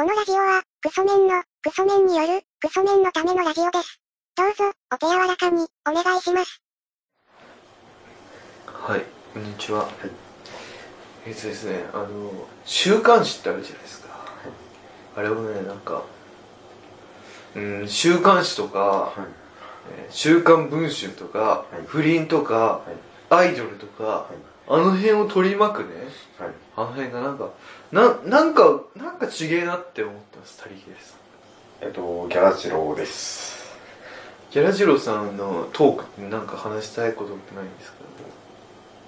このラジオは、クソメンの、クソメンによる、クソメンのためのラジオです。どうぞ、お手柔らかに、お願いします。はい、こんにちは。えっとですね、あの、週刊誌ってあるじゃないですか。あれをね、なんか、うん、週刊誌とか、えー週刊文春とか、い不倫とか、アイドルとか、あの辺を取り巻くね、はい。あの辺がなんか、な、なんか、なんかちげえなって思ってます、他力です。えっと、ギャラジローです。ギャラジローさんのトークってなんか話したいことってないんですか？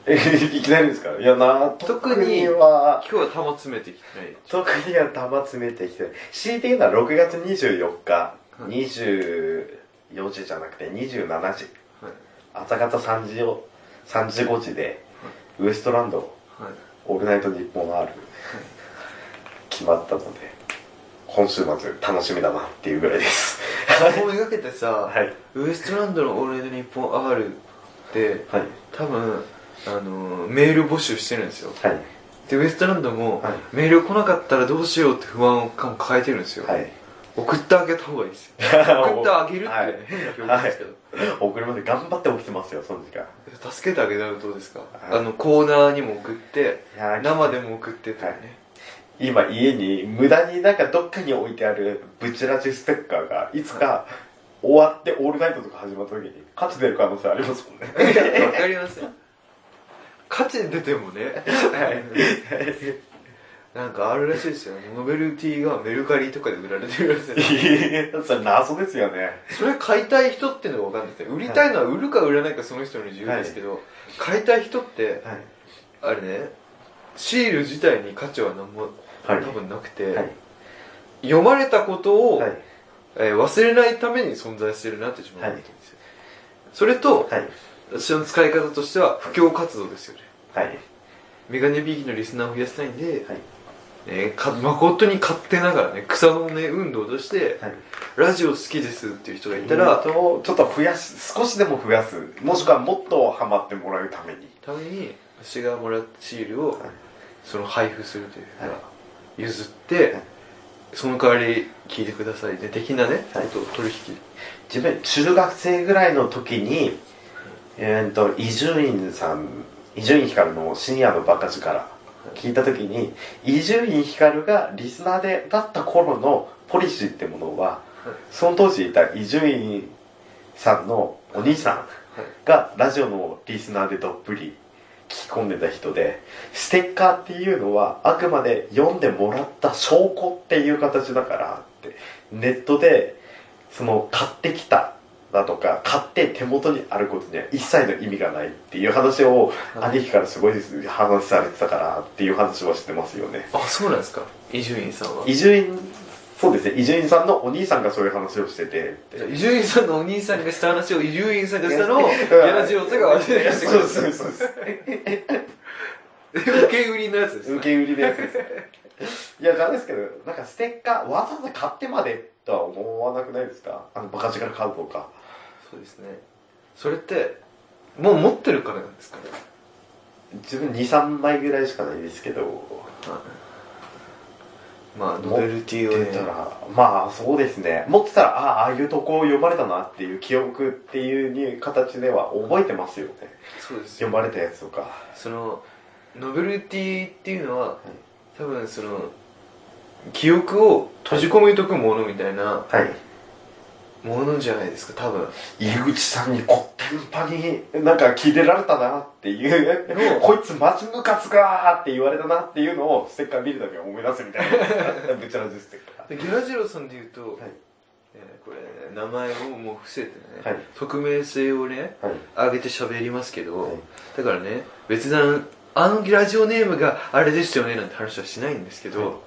え、いきなりですか？いやな、特には、今日は玉詰めてきてない。特には玉詰めてきて、強いて言うのは6月24日、はい24時じゃなくて27時、はい。朝方3時を、3時5時で、ウエストランド、はい。オールナイトニッポン R、決まったので、今週末楽しみだなっていうぐらいです。思いがけてさ、はい。ウエストランドのオールナイトニッポン R って、はい。多分、あの、メール募集してるんですよ。はい。で、ウエストランドも、はいメール来なかったらどうしようって不安を抱えてるんですよ。はい。送ってあげた方がいいですよ。送ってあげるって変な表現ですけど、送りまで頑張って起きてますよ、その時間。助けてあげたらどうですか、はいあの、コーナーにも送って、生でも送ってとかね。今家に無駄になんかどっかに置いてあるブチラジステッカーがいつか終わってオールナイトとか始まった時に価値出る可能性ありますもんね。わかりますよ。価値出てもね、なんかあるらしいですよ。ノベルティがメルカリとかで売られてるらしいですよ。それ謎ですよね。それ買いたい人っていうのがわかんないですね。売りたいのは売るか売らないかその人の自由ですけど、買いたい人って、はい。あれね、シール自体に価値は何も、はい多分なくて、はい。読まれたことを、はい。えー忘れないために存在してるなって自分は思ってるんですよ。それと、はい。私の使い方としては、布教活動ですよね。はい。メガネビーキのリスナーを増やしたいんで、はい。えーか誠に勝手ながらね、草の根運動として、はい。ラジオ好きですっていう人がいたたら、ら、ちょっと増やす、少しでも増やす。もしくはもっとハマってもらうために。ために、私がもらったシールを、はいその配布するというか、はい譲って、はいその代わり聞いてください。ね、的なね、はい。取引。自分、中学生ぐらいの時に、えーっと、伊集院さん、伊集院光の深夜のバカ力。聞いた時に、伊集院光がリスナーでだった頃のポリシーってものは、その当時いた伊集院さんのお兄さんがラジオのリスナーでどっぷり聞き込んでた人で、ステッカーっていうのはあくまで読んでもらった証拠っていう形だからって、ネットでその買ってきただとか、買って手元にあることには一切の意味がないっていう話をはい兄貴からすごい話されてたからっていう話はしてますよね。あ、そうなんですか？伊集院さんは？伊集院、そうですね、伊集院さんのお兄さんがそういう話をしてて、伊集院さんのお兄さんがした話を伊集院さんがしたのを、ギャラジオが忘れ出してくそうる。そうそうです。受け売りのやつです。受け売りのやつです。いや、じゃないですけど、なんかステッカー、わざわざ買ってまでとは思わなくないですか？あの、バカ力買うとか。そうですね。それって、もう持ってるからなんですか？ね。自分2、3枚ぐらいしかないですけど、まあ、ノベルティをね持ってたら、まあそうですね。持ってたら、ああ、ああいうとこ読まれたなっていう記憶っていう形では覚えてますよね。そうですよ読まれたやつとか。そのノベルティっていうのは、多分その記憶を閉じ込めとくものみたいなはい。ものじゃないですか多分井口さんにこってんぱになんか聞いてられたなっていう、こいつマジムカつかーって言われたなっていうのをステッカー見るだけ思い出すみたいな。ぶちらじステッカー。でギラジロさんで言うと、はいえーこれ名前をもう伏せてね、はい匿名性をねはい。上げて喋りますけど、はいだからね別段あのラジオネームがあれでしたよねなんて話はしないんですけど、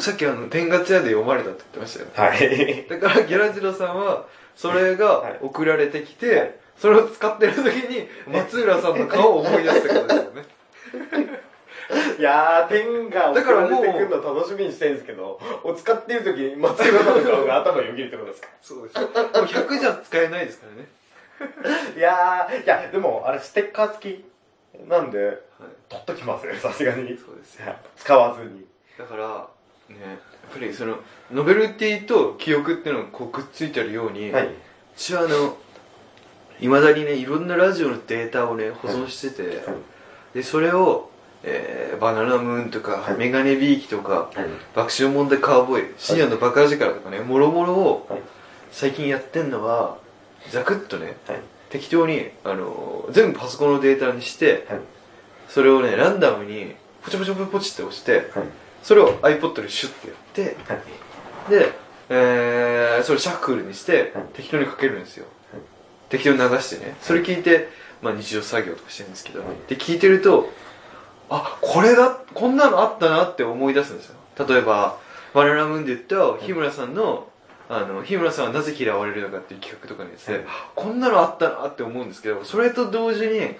さっきあの天ガチャで読まれたって言ってましたよ。はい。だからギャラジロさんはそれはがい。送られてきて、それを使ってる時に松浦さんの顔を思い出したことですよね。いやー、天が送だからもうられてくるの楽しみにしてるんですけど、お使っている時に松浦さんの顔が頭よぎるってことですか？そうです。もう100じゃ使えないですからね。いやー、いや、でもあれステッカー付きなんで、はい。取っときますよ、さすがに。そうです使わずに。だからねやっぱりそのノベルティと記憶っていうのがこうくっついてるように、はい。私はあのいまだにねいろんなラジオのデータをね保存してて、はい。でそれを、えーバナナムーンとか、はいメガネビーキとか、はい。爆笑問題カーボーイ深夜のバカ力とかねもろもろをはい。最近やってんのはザクッとねはい。適当に、あの全部パソコンのデータにしてはい。それをねランダムにポチポチポチポチって押してはい。それを iPod でシュッてやってはい。で、えー、それシャッフルにしてはい。適当にかけるんですよ、はい。適当に流してね。それ聞いて、まあ、日常作業とかしてるんですけど、はいで聞いてるとあこれがこんなのあったなって思い出すんですよ。例えば「バナナムーン」で言った日村さんのあの日村さんはなぜ嫌われるのかっていう企画とかにですね、はい。こんなのあったなって思うんですけどそれと同時にはい。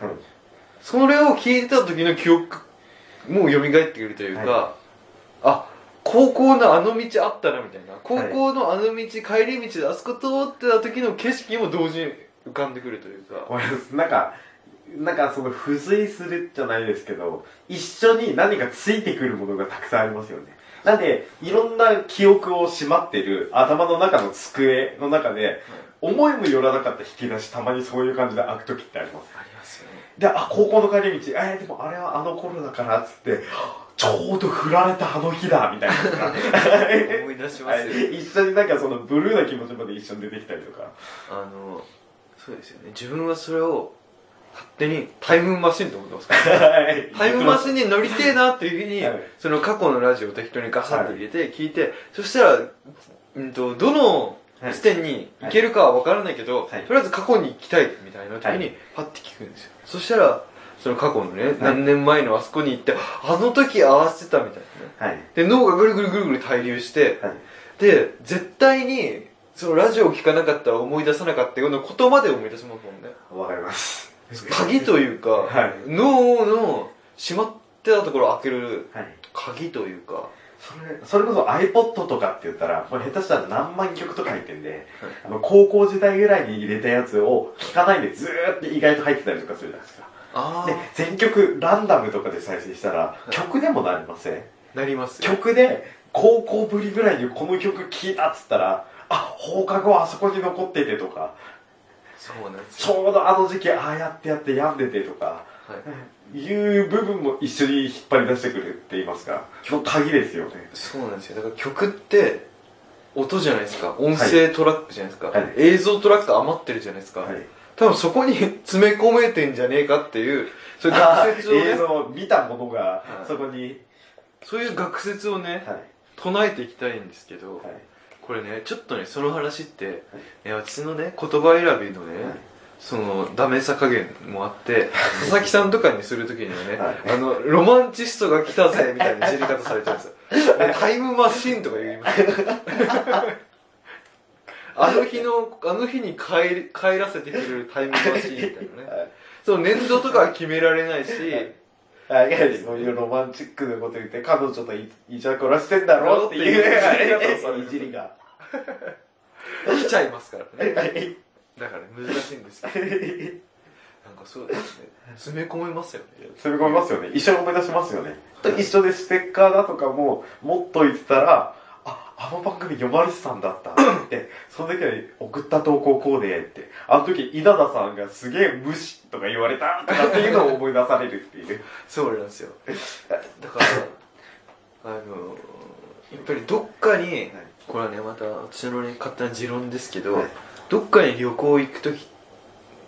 それを聞いてた時の記憶も蘇ってくるというか、はあ高校のあの道あったなみたいな。高校のあの道、帰り道であそこ通ってた時の景色も同時に浮かんでくるというか。なんか、なんかその付随するじゃないですけど、一緒に何かついてくるものがたくさんありますよね。なんで、いろんな記憶をしまってる頭の中の机の中で、思いもよらなかった引き出し、たまにそういう感じで開く時ってあります。ありますよね。で、あ、高校の帰り道、えー、でもあれはあの頃だから、つって、ちょうど振られたあの日だ、みたいな。とか。思い出しまはすよ、い。一緒になんかそのブルーな気持ちまで一緒に出てきたりとか。あのそうですよね。自分はそれを勝手にタイムマシンと思ってますから。はい。タイムマシンに乗りてえなっていうふうに、はい。その過去のラジオを適当にガサッと入れて聞いて、そしたら、うんと、どの地点に行けるかは分からないけど、はい。とりあえず過去に行きたいみたいな時にはい。パッて聞くんですよ。そしたら、その過去のね、何年前のあそこに行って、あの時合わせてたみたいなね。はい。で、脳がぐるぐるぐるぐる滞留して、はい。で、絶対に、そのラジオを聞かなかったら思い出さなかったようなことまで思い出しますもんね。わかります。鍵というか、はい脳の閉まってたところを開けるはい。鍵というか、それ、それこそ iPod とかって言ったら、これ下手したら何万曲とか入ってんで、あの、高校時代ぐらいに入れたやつを聞かないでずーっと意外と入ってたりとかするじゃないですか。あで、全曲ランダムとかで再生したら、い曲でもなりません？あ、なりますよ。曲で、高校ぶりぐらいにこの曲聴いたっつったら、あ、放課後あそこに残っててとか、そうなんですちょうどあの時期ああやってやって病んでてとか、はい。いう部分も一緒に引っ張り出してくるって言いますか、の鍵ですよね。そうなんですよ。だから曲って、音じゃないですか。音声トラックじゃないですか。はい映像トラック余ってるじゃないですか。はい。多分そこに詰め込めてんじゃねえかっていう、そういう学説をね、映像を見たものがはい。そこに、そういう学説をね、はい。唱えていきたいんですけど、はい。これね、ちょっとね、その話って、え私のね、言葉選びのね、はい。その、ダメさ加減もあって、佐々木さんとかにするときにはね、はい。あの、ロマンチストが来たぜ、みたいないじり方されてるんですよ。でタイムマシーンとか言いますよあの日の、あの日に帰り、帰らせてくれるタイムマシーンみたいなね。はい。その年度とかは決められないし、はい、そうい。うロマンチックなこと言って、彼女とイイチャコラしてんだろってい。う、ってい。うい。じりが。来ちゃい。ますからね。はい。だから難しい。んですよ。なんかそうですね。詰め込めますよね。詰め込みますよね。一緒に思い。出しますよね。一緒でステッカーだとかも持っとい。てたら、あ、あの番組読まれてたんだった って、その時に送った投稿こうでって、あの時稲田さんがすげえ無視とか言われたとかっていうのを思い出されるっていう。そうなんですよ。だから、あの、やっぱりどっかに、これはね、また私のね、勝手な持論ですけど、はいどっかに旅行行くとき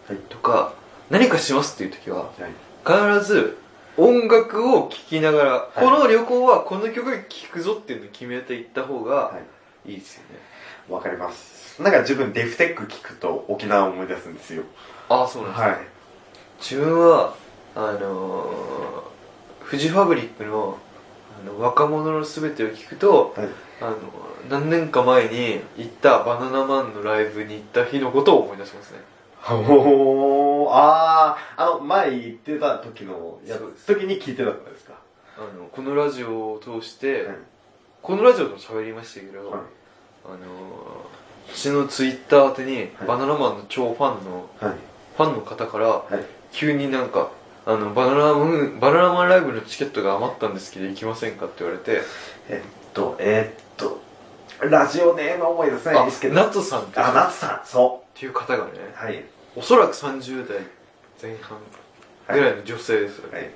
はいとか、何かしますっていうときは、はい。必ず音楽を聴きながら、いこの旅行はこの曲聴くぞっていうのを決めていった方がはいいいですよね。わかります。なんか自分デフテック聞くと沖縄を思い出すんですよ。ああ、そうなんですか。はい。自分はあのー、フジファブリックのあの若者のすべてを聞くと、はい。あの何年か前に行ったバナナマンのライブに行った日のことを思い出しますねおー、あー、あの、前言ってた時のやそうです。つ、時に聞いてたんですか？あのこのラジオを通して、はい。このラジオでも喋りましたけど、はい。あのー、私のツイッター宛てに、はい。バナナマンの超ファンのはい。ファンの方から、はい。急になんかあのバナナムーンバナナマンライブのチケットが余ったんですけど行きませんかって言われてえと、えー、っと、ラジオネーム思い出せないんですけど。ナツさんってあ、ナツさん、そっていう方がねう。はい。おそらく30代前半ぐらいの女性ですよね,、はい。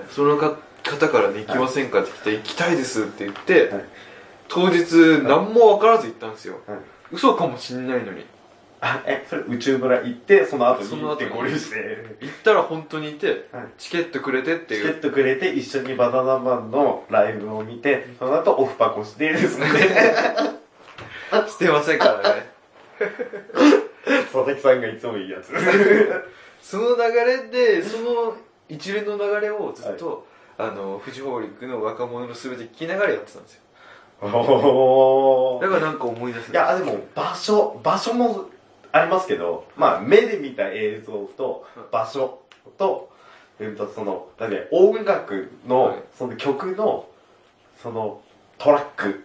ねそのか方からね「行きませんか?」って来て「行きたいです」って言って、はい。当日何も分からず行ったんですよ、はい。嘘かもしんないのに。あ、え、それ宇宙村行って、その後にその後に。行って合流して、行ったら本当にいて、はい。チケットくれてってチケいうットくれて一緒にバナナマンのライブを見て、その後オフパコしてですね、してませんからね 佐々木さんがいつもいいやつ。その流れでその一連の流れをずっと、あのフジホーリックの若者のすべて聞きながらやってたんですよ。おー。だからなんか思い出す。いや、でも場所、場所もありますけど、まあ目で見た映像とうん場所と、えっとその、だって音楽の、はい。その曲の、そのトラック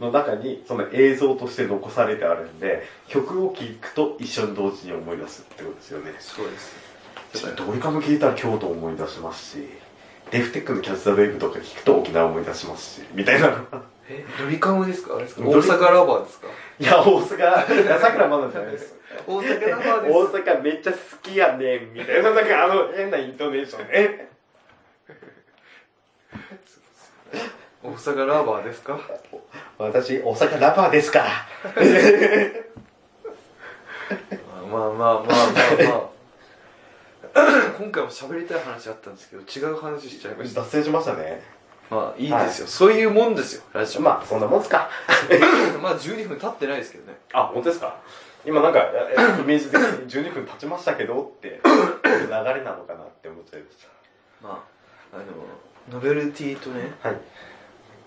の中にその映像として残されてあるんで、曲を聴くと一緒に同時に思い出すってことですよね。そうですドリカム聴いたら京都思い出しますし、デフテックのキャッチ・ザ・ウェーブとか聞くと沖縄思い出しますし、みたいな。えドリカムですか？あれですか？大阪ラバーですか？いや、大阪、いや、桜まだじゃないです。大阪ラバーです大阪めっちゃ好きやねん、みたいな、なんかあの変なイントネーションね。大阪ラバーですか？私、大阪ラバーですから。まあまあまあまあまあ 今回も喋りたい話あったんですけど違う話しちゃいました脱線しましたね。まあいいですよ、そういうもんですよラジオままあ、そんなもんすか。あ12分経ってないですけどねあ、本当ですか今なんか、えイメージ的に12分経ちましたけどって、流れなのかなって思っちゃいましまああのノベルティとねた。はい。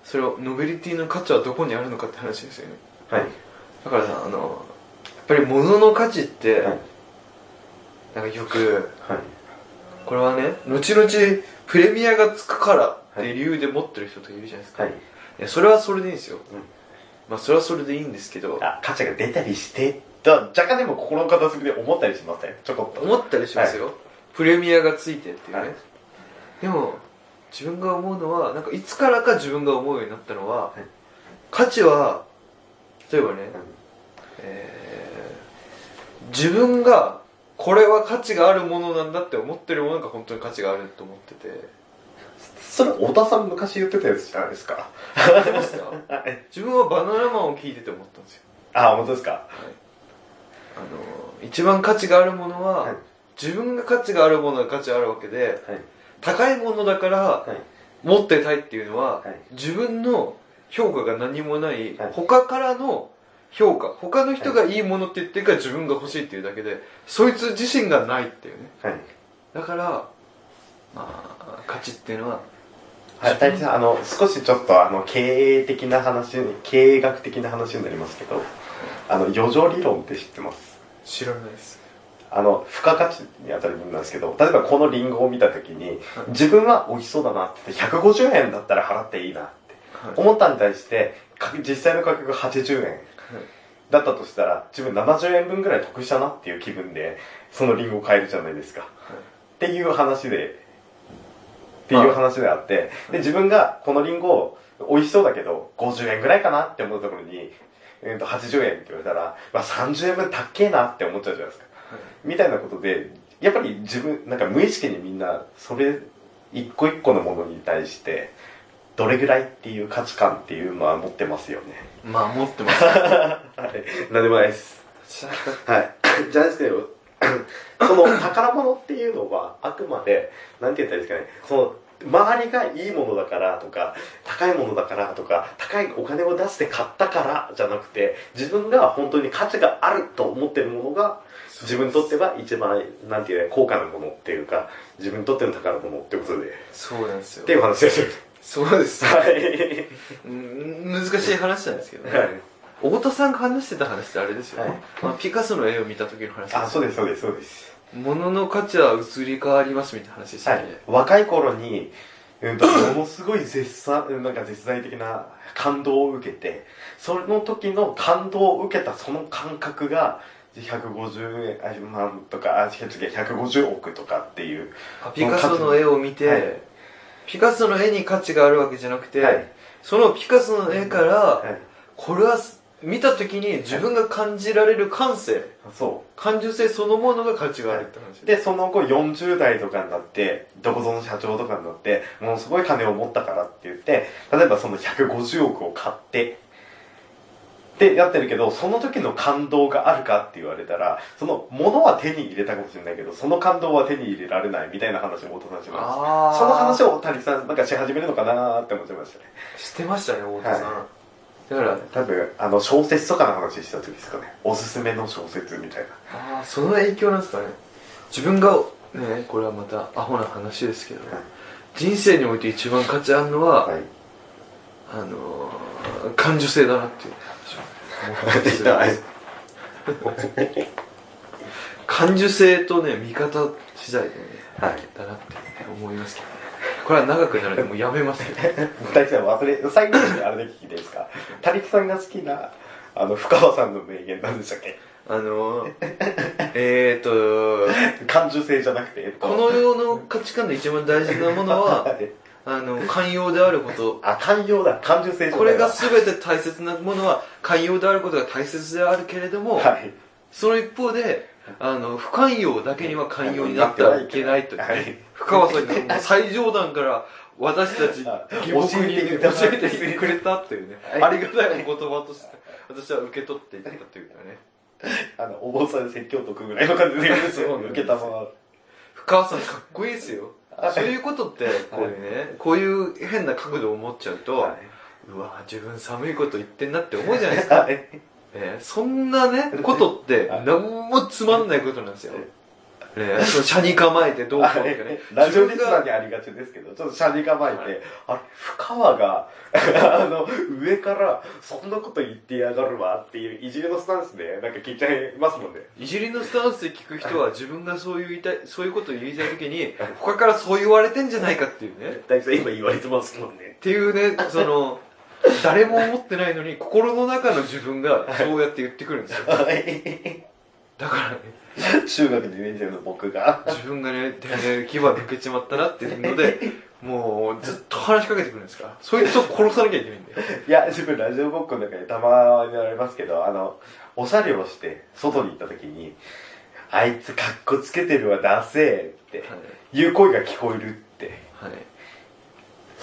それをノベルティの価値はどこにあるのかって話ですよね。はい。だからさあのやっぱり物の価値って、はい。なんかよくはい。これはね後々プレミアがつくからっていう理由で持ってる人とかいるじゃないですか、はい。いやそれはそれでいいんですよ、ん。まあそれはそれでいいんですけど。あ、価値が出たりして、だ若干でも心の片隅で思ったりしません？ちょこっと。思ったりしますよ、プレミアがついてっていうね、はい。でも自分が思うのはなんかいつからか自分が思うようになったのは、い。価値は例えばね、うんえー自分がこれは価値があるものなんだって思ってるものが本当に価値があると思ってて。それ、小田さん昔言ってたやつじゃないですか。自分はバナナマンを聞いてて思ったんですよ。あ、本当ですか？あの一番価値があるものは、はい。自分が価値があるものが価値あるわけではい。高いものだからはい。持ってたいっていうのは、はい。自分の評価が何もない、はい。他からの評価他の人がいいものって言ってるから自分が欲しいっていうだけでそいつ自身がないっていうね。はい。だからまあ価値っていうのははい、大地さん、あの、少しちょっと、あの、経営的な話に、経営学的な話になりますけど、あの、余剰理論って知ってます？知らないですあの、付加価値に当たる部分なんですけど、例えばこのリンゴを見たときに、自分は美味しそうだなって言って、150円だったら払っていいなってはい。思ったに対して、か実際の価格が80円だったとしたら、自分70円分ぐらい得したなっていう気分で、そのリンゴを買えるじゃないですか。っていう話で、っていう話であって、で、自分がこのリンゴ美味しそうだけど、50円ぐらいかなって思うところに、えー、と80円って言われたら、まあ、30円分高えなって思っちゃうじゃないですか。みたいなことで、やっぱり自分、なんか無意識にみんな、それ、一個一個のものに対して、どれぐらいっていう価値観っていうのは持ってますよね。まあ持ってます はい。なんでもないです。はい。じゃないですけど、その宝物っていうのは、あくまで、なんて言ったらいいですかね、その、周りがいいものだからとか、高いものだからとか、高いお金を出して買ったからじゃなくて、自分が本当に価値があると思ってるものが、自分にとっては一番、なんていうね、高価なものっていうか、自分にとっての宝物ってことで、っそうなんですよ。ていう話ですよ。そうです。はい。うん難しい話なんですけどね、はい。太田さんが話してた話ってあれですよね、はい。まあ、ピカソの絵を見た時の話ですあ、そうです、そうです、そうです。物の価値は移り変わりますみたいな話でしたはい。ね、、若い頃に、うんと、ものすごい絶賛、う んなんか絶大的な感動を受けて、その時の感動を受けたその感覚が、150円万とか、あ、違う違う、150億とかっていう。あピカソの絵を見て、はい。ピカソの絵に価値があるわけじゃなくて、はい。そのピカソの絵から、はい。これは見た時に自分が感じられる感性、そ感受性そのものが価値があるって話う。で、その後40代とかになって、どこぞの社長とかになって、ものすごい金を持ったからって言って、例えばその150億を買って、ってやってるけど、その時の感動があるかって言われたら、その物は手に入れたかもしれないけど、その感動は手に入れられないみたいな話を太田さんしまあす。その話を谷さんなんかし始めるのかなーって思ってましたね。してましたね太田さん、はだから多分、あの、小説とかの話した時ですかね。おすすめの小説みたいな。ああその影響なんですかね自分がねこれはまたアホな話ですけど、はい人生において一番価値あるのは、はい。あのー、感受性だなっていう感受性とね見方次第でね、はい。だなって、ね、思いますけどね。これは長くなるんでもうやめますけど大さん忘れ、最後にあれで聞いていいですか？谷木さんが好きな、あの、深川さんの名言なんでしたっけ？あのー、えーと感受性じゃなくて、えっと。この世の価値観で一番大事なものはあの寛容であること。あ、寛容だ。感受性これが全て大切なものは寛容であることが大切であるけれども、はい。その一方であの不寛容だけには寛容になってはいけないというね、はい。深川さんが 最上段から私たちに教えてくれたっていうね、はい ありがたいお言葉として私は受け取っていったというかね。あの、お坊さん説教とくぐらいの感じで 受けたまま。深川さんかっこいいですよ。はい そういうことってこういうねこういう変な角度を持っちゃうと、はうわ自分寒いこと言ってんなって思うじゃないですか。えーそんなね、ことってはい、何もつまんないことなんですよ。ね、その車に構えてどうこうとかね。ラジオリスナー自にありがちですけど、ちょっと車に構えて、あれ、深川が、あの、上から、そんなこと言ってやがるわっていう、いじりのスタンスで、なんか聞いちゃいますもんね。いじりのスタンスで聞く人は自分がそういう言いたい、そういうことを言いたいときに、他からそう言われてんじゃないかっていうね。大体今言われてますもんね。っていうね、その、誰も思ってないのに、心の中の自分がそうやって言ってくるんですよ。はい。だからね、中学2年生の僕が、自分がね、てめえ牙抜けちまったなっていうので、もうずっと話しかけてくるんですか？ら。そいつを殺さなきゃいけないんだよ。いや、自分ラジオごっこの中でたまにありますけど、あの、おしゃれをして、外に行った時に、あいつかっこつけてるわ、ダセーって、はい。いう声が聞こえるって。はい。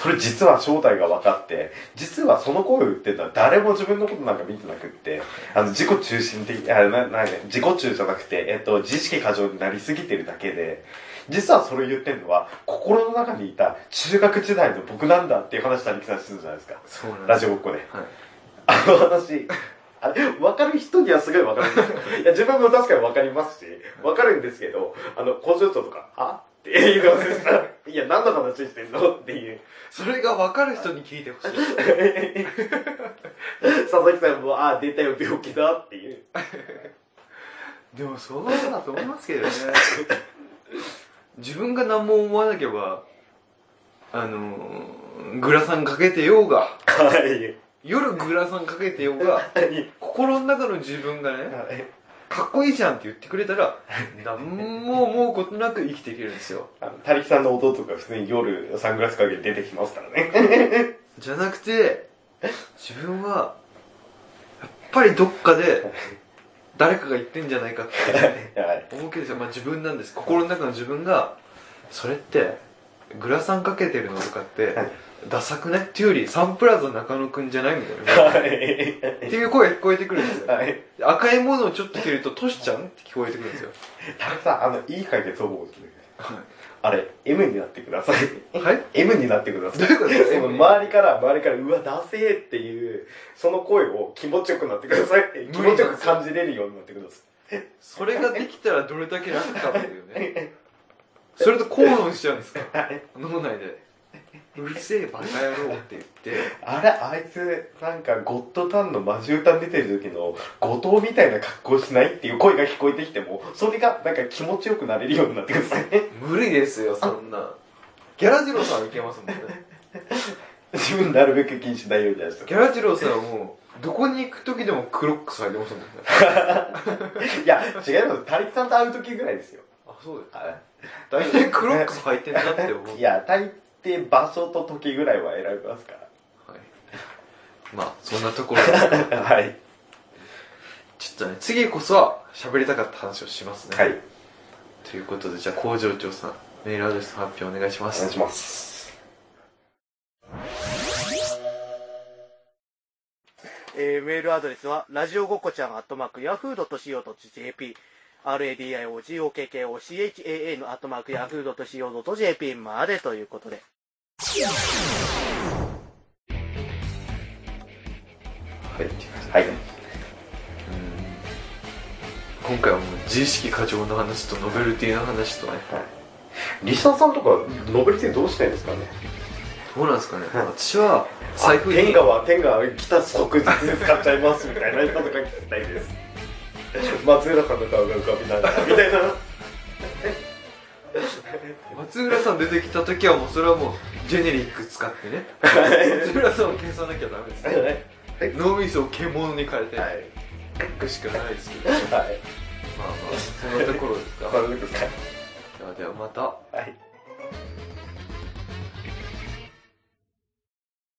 それ実は正体が分かって、実はその声を言ってるのは誰も自分のことなんか見てなくって、あの、自己中心的、あ、な、な、ね、自己中じゃなくて、えっと、自意識過剰になりすぎてるだけで、実はそれを言ってるのは、心の中にいた中学時代の僕なんだっていう話、谷木さんしてるじゃないですか。そうなんラジオごっこで。はい。あの話、あれ、分かる人にはすごい分かるんですよ。いや、自分も確かに分かりますし、分かるんですけど、あの、工場長とか、あって言うのですから、いや、何の話してんの？っていう。それが分かる人に聞いてほしい。佐々木さんも、あ出たよ、病気だっていう。でもそうだと思いますけどね。自分が何も思わなければ、あのー、グラサンかけてようが、はい。夜グラサンかけてようが、心の中の自分がね、かっこいいじゃんって言ってくれたら、何も思うことなく生きていけるんですよ。あの、たりきさんの弟が普通に夜サングラスかけて出てきますからね。じゃなくて、自分は、やっぱりどっかで、誰かが言ってんじゃないかって はい。思うけど、まあ自分なんです。心の中の自分が、それって、グラサンかけてるのとかってはい、ダサくね？っていうより、サンプラザ中野くんじゃないみたいな。はい。っていう声が聞こえてくるんですよ。はい。赤いものをちょっと着ると、トシちゃんって聞こえてくるんですよ。たくさん、あの、いい解決方法を決めてあれ、M になってください。はい？M になってください。どういうこと？ですか周りから、周りから、うわ、ダセーっていう、その声を気持ちよくなってください。気持ちよく感じれるようになってください。それができたらどれだけ楽かっていうね。それと口論しちゃうんですか？脳内で。うるせえバカ野郎って言って、あれ、あいつ、なんか、ゴッドタンのマジ歌に出てる時の、後藤みたいな格好しないっていう声が聞こえてきても、それが、なんか気持ちよくなれるようになってくださいね。無理ですよ、そんな。ギャラジローさんはいけますもんね。自分なるべく気にしないようにじゃないですギャラジローさんはもう、どこに行く時でもクロックス履いてますもんね。いや、違います。タリキさんと会う時ぐらいですよ。あ、そうです。大体クロックス履いてんなって思う。いや、大抵場所と時ぐらいは選びますから。はいまあそんなところです はい。ちょっとね次こそは喋りたかった話をしますねはい。ということでじゃあ工場長さんメールアドレス発表お願いしますお願いします。えーメールアドレスは、ラジオごこちゃん、アットマーク、ヤフー .co.jp、radiogokochan、アットマーク、ヤフー .co.jp までということで。はいはい。今回はもう自意識過剰の話とノベルティの話とねリスナーさんとか、ノベルティどうしたいんですかね？どうなんですかね？はい私は財布に天下は天下来た即日で使っちゃいますみたいな人とか聞きたいです。松浦さんの顔が浮かびながらみたいな。松浦さん出てきた時はもうそれはもうジェネリック使ってね松浦さんを消さなきゃダメですねはい。脳みそを獣に変えてはい。しかないですけどまあはい。まあそんなところですか いではではまたはい。